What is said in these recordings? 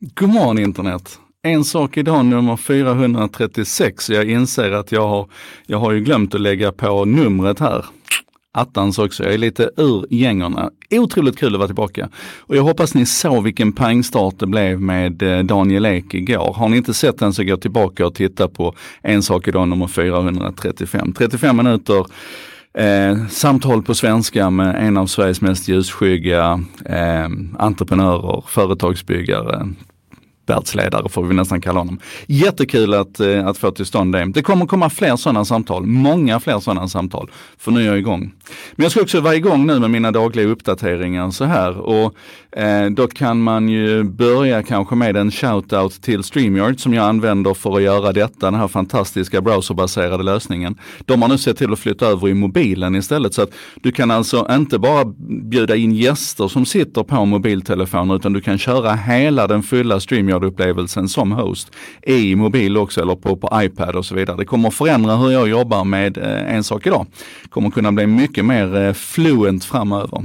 God morgon internet! En sak idag nummer 436. Jag inser att jag har, jag har ju glömt att lägga på numret här. Attans också, jag är lite ur gängorna. Otroligt kul att vara tillbaka. Och jag hoppas ni såg vilken pangstart det blev med eh, Daniel Ek igår. Har ni inte sett den så gå tillbaka och titta på En sak idag nummer 435. 35 minuter Eh, samtal på svenska med en av Sveriges mest ljusskygga eh, entreprenörer, företagsbyggare, världsledare får vi nästan kalla honom. Jättekul att, eh, att få till stånd det. Det kommer komma fler sådana samtal, många fler sådana samtal. För nu är jag igång. Men jag ska också vara igång nu med mina dagliga uppdateringar så här och eh, då kan man ju börja kanske med en shout-out till StreamYard som jag använder för att göra detta, den här fantastiska browserbaserade lösningen. De har nu sett till att flytta över i mobilen istället så att du kan alltså inte bara bjuda in gäster som sitter på mobiltelefoner utan du kan köra hela den fulla StreamYard upplevelsen som host i mobil också eller på, på iPad och så vidare. Det kommer förändra hur jag jobbar med eh, en sak idag. kommer kunna bli mycket mer eh, fluent framöver.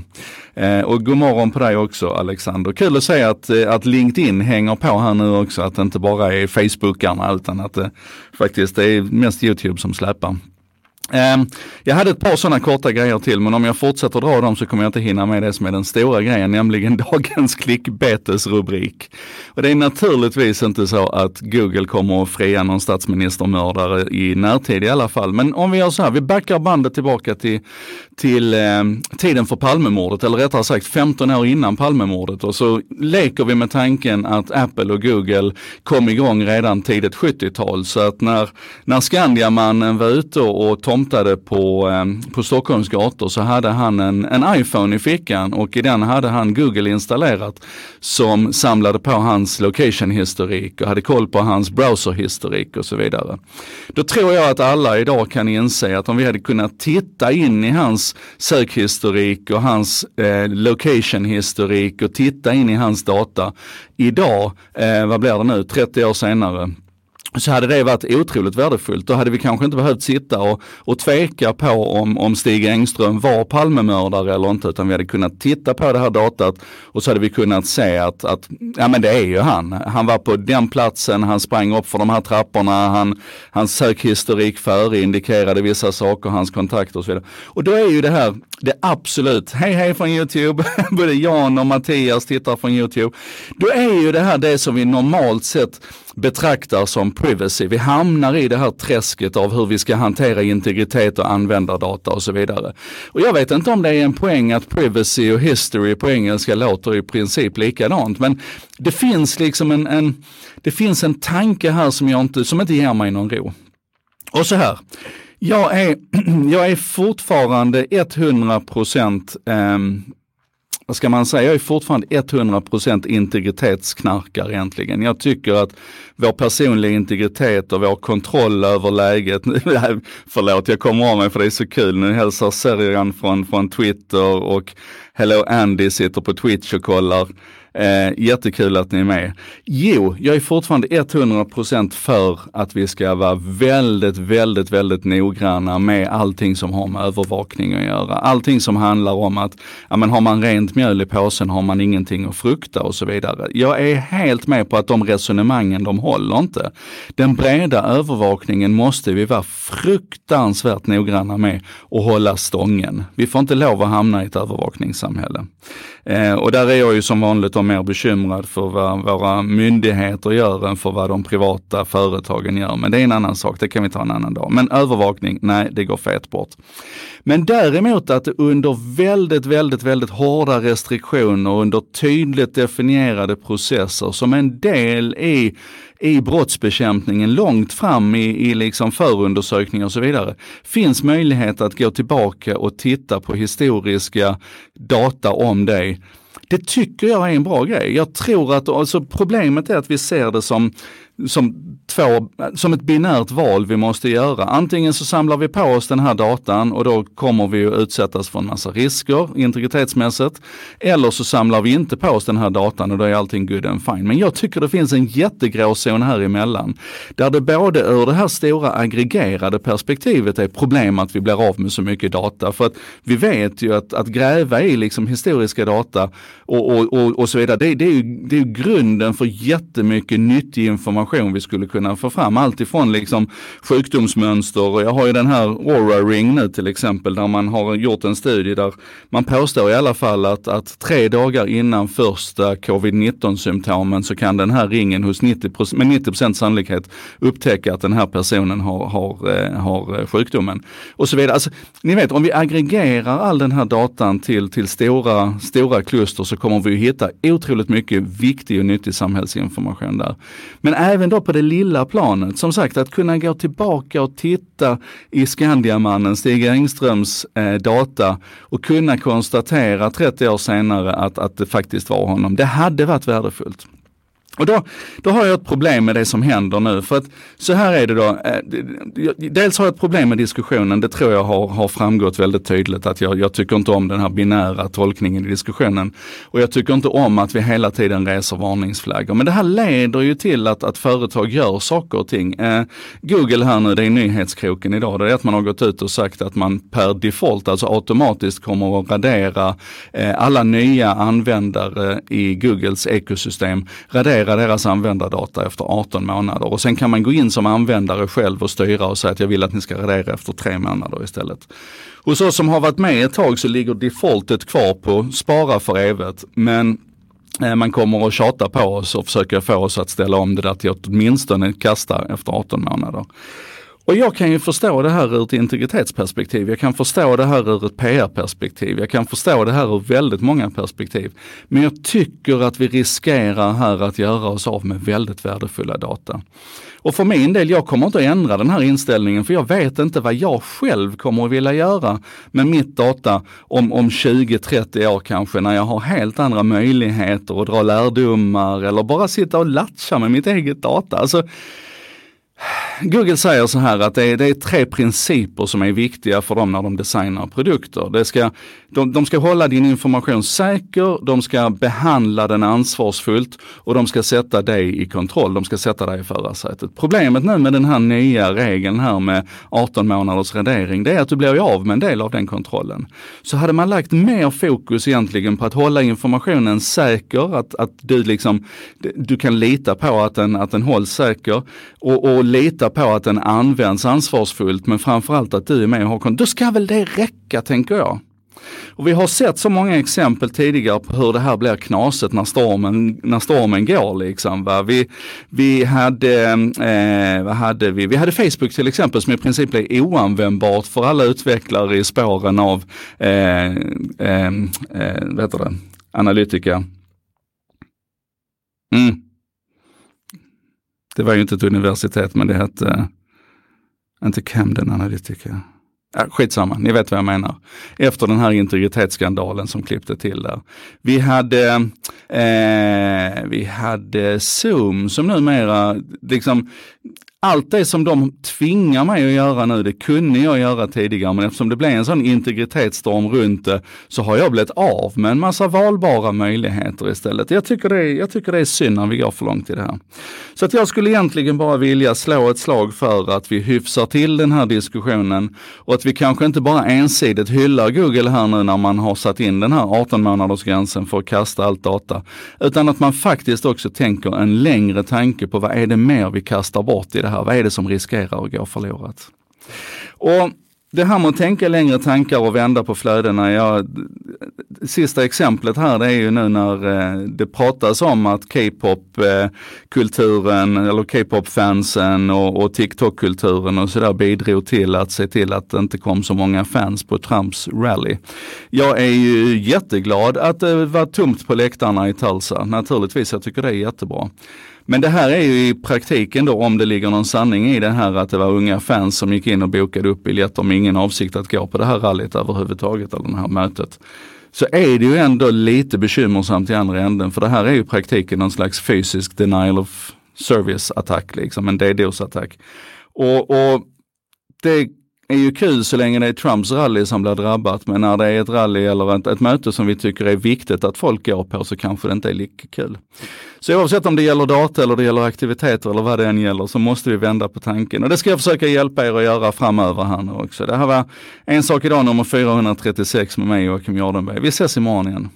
Eh, och god morgon på dig också Alexander. Kul att se att, eh, att LinkedIn hänger på här nu också, att det inte bara är Facebookarna utan att eh, det faktiskt är mest YouTube som släpar. Ehm, jag hade ett par sådana korta grejer till, men om jag fortsätter dra dem så kommer jag inte hinna med det som är den stora grejen, nämligen dagens klickbetesrubrik. Och det är naturligtvis inte så att Google kommer att fria någon statsministermördare i närtid i alla fall. Men om vi gör så här, vi backar bandet tillbaka till, till eh, tiden för Palmemordet, eller rättare sagt 15 år innan Palmemordet. Och så leker vi med tanken att Apple och Google kom igång redan tidigt 70-tal. Så att när, när Skandiamannen var ute och Tom tomtade på, eh, på Stockholms gator så hade han en, en iPhone i fickan och i den hade han Google installerat som samlade på hans location-historik och hade koll på hans browser-historik och så vidare. Då tror jag att alla idag kan inse att om vi hade kunnat titta in i hans sökhistorik och hans eh, location-historik och titta in i hans data idag, eh, vad blir det nu, 30 år senare, så hade det varit otroligt värdefullt. Då hade vi kanske inte behövt sitta och, och tveka på om, om Stig Engström var Palmemördare eller inte, utan vi hade kunnat titta på det här datat och så hade vi kunnat se att, att ja men det är ju han. Han var på den platsen, han sprang upp för de här trapporna, han, hans sökhistorik före indikerade vissa saker, hans kontakter och så vidare. Och då är ju det här det absolut, hej hej från YouTube, både Jan och Mattias tittar från YouTube. Då är ju det här det som vi normalt sett betraktar som privacy. Vi hamnar i det här träsket av hur vi ska hantera integritet och användardata och så vidare. Och jag vet inte om det är en poäng att privacy och history på engelska låter i princip likadant, men det finns liksom en, en det finns en tanke här som, jag inte, som inte ger mig någon ro. Och så här, jag är, jag är fortfarande 100 procent ehm, vad ska man säga, jag är fortfarande 100% integritetsknarkare egentligen. Jag tycker att vår personliga integritet och vår kontroll över läget, förlåt jag kommer av mig för det är så kul, nu hälsar Serian från, från Twitter och Hello Andy sitter på Twitch och kollar. Eh, jättekul att ni är med. Jo, jag är fortfarande 100% för att vi ska vara väldigt, väldigt, väldigt noggranna med allting som har med övervakning att göra. Allting som handlar om att, ja men har man rent mjöl i påsen har man ingenting att frukta och så vidare. Jag är helt med på att de resonemangen, de håller inte. Den breda övervakningen måste vi vara fruktansvärt noggranna med och hålla stången. Vi får inte lov att hamna i ett övervakningssamhälle. Eh, och där är jag ju som vanligt mer bekymrad för vad våra myndigheter gör än för vad de privata företagen gör. Men det är en annan sak, det kan vi ta en annan dag. Men övervakning, nej, det går fet bort. Men däremot att under väldigt, väldigt, väldigt hårda restriktioner under tydligt definierade processer som en del i i brottsbekämpningen långt fram i, i liksom förundersökningar och så vidare, finns möjlighet att gå tillbaka och titta på historiska data om dig det tycker jag är en bra grej. Jag tror att alltså, problemet är att vi ser det som som, två, som ett binärt val vi måste göra. Antingen så samlar vi på oss den här datan och då kommer vi att utsättas för en massa risker integritetsmässigt. Eller så samlar vi inte på oss den här datan och då är allting good and fine. Men jag tycker det finns en jättegråzon här emellan. Där det både ur det här stora aggregerade perspektivet är problem att vi blir av med så mycket data. För att vi vet ju att, att gräva i liksom historiska data och, och, och, och så vidare, det, det, är ju, det är grunden för jättemycket nyttig information vi skulle kunna få fram. Allt ifrån liksom sjukdomsmönster, jag har ju den här Aura Ring nu till exempel, där man har gjort en studie där man påstår i alla fall att, att tre dagar innan första covid-19 symptomen så kan den här ringen hos 90 med 90 sannolikhet upptäcka att den här personen har, har, eh, har eh, sjukdomen. Och så vidare. Alltså, ni vet, om vi aggregerar all den här datan till, till stora, stora kluster så kommer vi hitta otroligt mycket viktig och nyttig samhällsinformation där. Men även Även då på det lilla planet, som sagt att kunna gå tillbaka och titta i Skandiamannen, Stig Engströms eh, data och kunna konstatera 30 år senare att, att det faktiskt var honom. Det hade varit värdefullt. Och då, då har jag ett problem med det som händer nu. För att så här är det då. Eh, dels har jag ett problem med diskussionen. Det tror jag har, har framgått väldigt tydligt att jag, jag tycker inte om den här binära tolkningen i diskussionen. Och jag tycker inte om att vi hela tiden reser varningsflaggor. Men det här leder ju till att, att företag gör saker och ting. Eh, Google här nu, det är nyhetskroken idag. Det är att man har gått ut och sagt att man per default, alltså automatiskt kommer att radera eh, alla nya användare i Googles ekosystem. Radera registrera deras användardata efter 18 månader och sen kan man gå in som användare själv och styra och säga att jag vill att ni ska radera efter tre månader istället. Hos oss som har varit med ett tag så ligger defaultet kvar på spara för evigt. Men eh, man kommer att tjata på oss och försöka få oss att ställa om det där till att åtminstone kasta efter 18 månader. Och jag kan ju förstå det här ur ett integritetsperspektiv. Jag kan förstå det här ur ett PR-perspektiv. Jag kan förstå det här ur väldigt många perspektiv. Men jag tycker att vi riskerar här att göra oss av med väldigt värdefulla data. Och för min del, jag kommer inte att ändra den här inställningen för jag vet inte vad jag själv kommer att vilja göra med mitt data om, om 20-30 år kanske när jag har helt andra möjligheter att dra lärdomar eller bara sitta och latcha med mitt eget data. Alltså, Google säger så här att det är, det är, tre principer som är viktiga för dem när de designar produkter. Det ska, de, de ska hålla din information säker, de ska behandla den ansvarsfullt och de ska sätta dig i kontroll. De ska sätta dig i förarsätet. Problemet nu med den här nya regeln här med 18 månaders radering, det är att du blir av med en del av den kontrollen. Så hade man lagt mer fokus egentligen på att hålla informationen säker, att, att du liksom, du kan lita på att den, att den hålls säker och, och lita på att den används ansvarsfullt men framförallt att du är med och har kontroll. Då ska väl det räcka tänker jag. Och vi har sett så många exempel tidigare på hur det här blir knasigt när stormen, när stormen går. Liksom, va? Vi, vi, hade, eh, vad hade vi? vi hade Facebook till exempel som i princip blev oanvändbart för alla utvecklare i spåren av eh, eh, eh, vad heter det? Analytica. Mm. Det var ju inte ett universitet men det hette, eh, inte Camden Analytica. Ja, skitsamma, ni vet vad jag menar. Efter den här integritetsskandalen som klippte till där. Vi hade, eh, vi hade Zoom som numera, liksom, allt det som de tvingar mig att göra nu, det kunde jag göra tidigare, men eftersom det blev en sån integritetsstorm runt det, så har jag blivit av med en massa valbara möjligheter istället. Jag tycker det är, jag tycker det är synd när vi går för långt i det här. Så att jag skulle egentligen bara vilja slå ett slag för att vi hyfsar till den här diskussionen och att vi kanske inte bara ensidigt hyllar Google här nu när man har satt in den här 18-månadersgränsen för att kasta allt data, utan att man faktiskt också tänker en längre tanke på vad är det mer vi kastar bort i det här? Vad är det som riskerar att gå förlorat? Och det här med att tänka längre tankar och vända på flödena. Ja, sista exemplet här det är ju nu när eh, det pratas om att K-pop-kulturen eh, eller K-pop-fansen och, och TikTok-kulturen och sådär bidrog till att se till att det inte kom så många fans på Trumps rally. Jag är ju jätteglad att det var tomt på läktarna i Tulsa. Naturligtvis, jag tycker det är jättebra. Men det här är ju i praktiken då, om det ligger någon sanning i det här, att det var unga fans som gick in och bokade upp biljetter med ingen avsikt att gå på det här rallyt överhuvudtaget, eller det här mötet. Så är det ju ändå lite bekymmersamt i andra änden, för det här är ju i praktiken någon slags fysisk denial of serviceattack, liksom en DDoS-attack. Och, och det är ju kul så länge det är Trumps rally som blir drabbat, men när det är ett rally eller ett, ett möte som vi tycker är viktigt att folk går på så kanske det inte är lika kul. Så oavsett om det gäller data eller det gäller aktiviteter eller vad det än gäller så måste vi vända på tanken och det ska jag försöka hjälpa er att göra framöver här nu också. Det här var En sak idag nummer 436 med mig Joakim Jardenberg. Vi ses imorgon igen.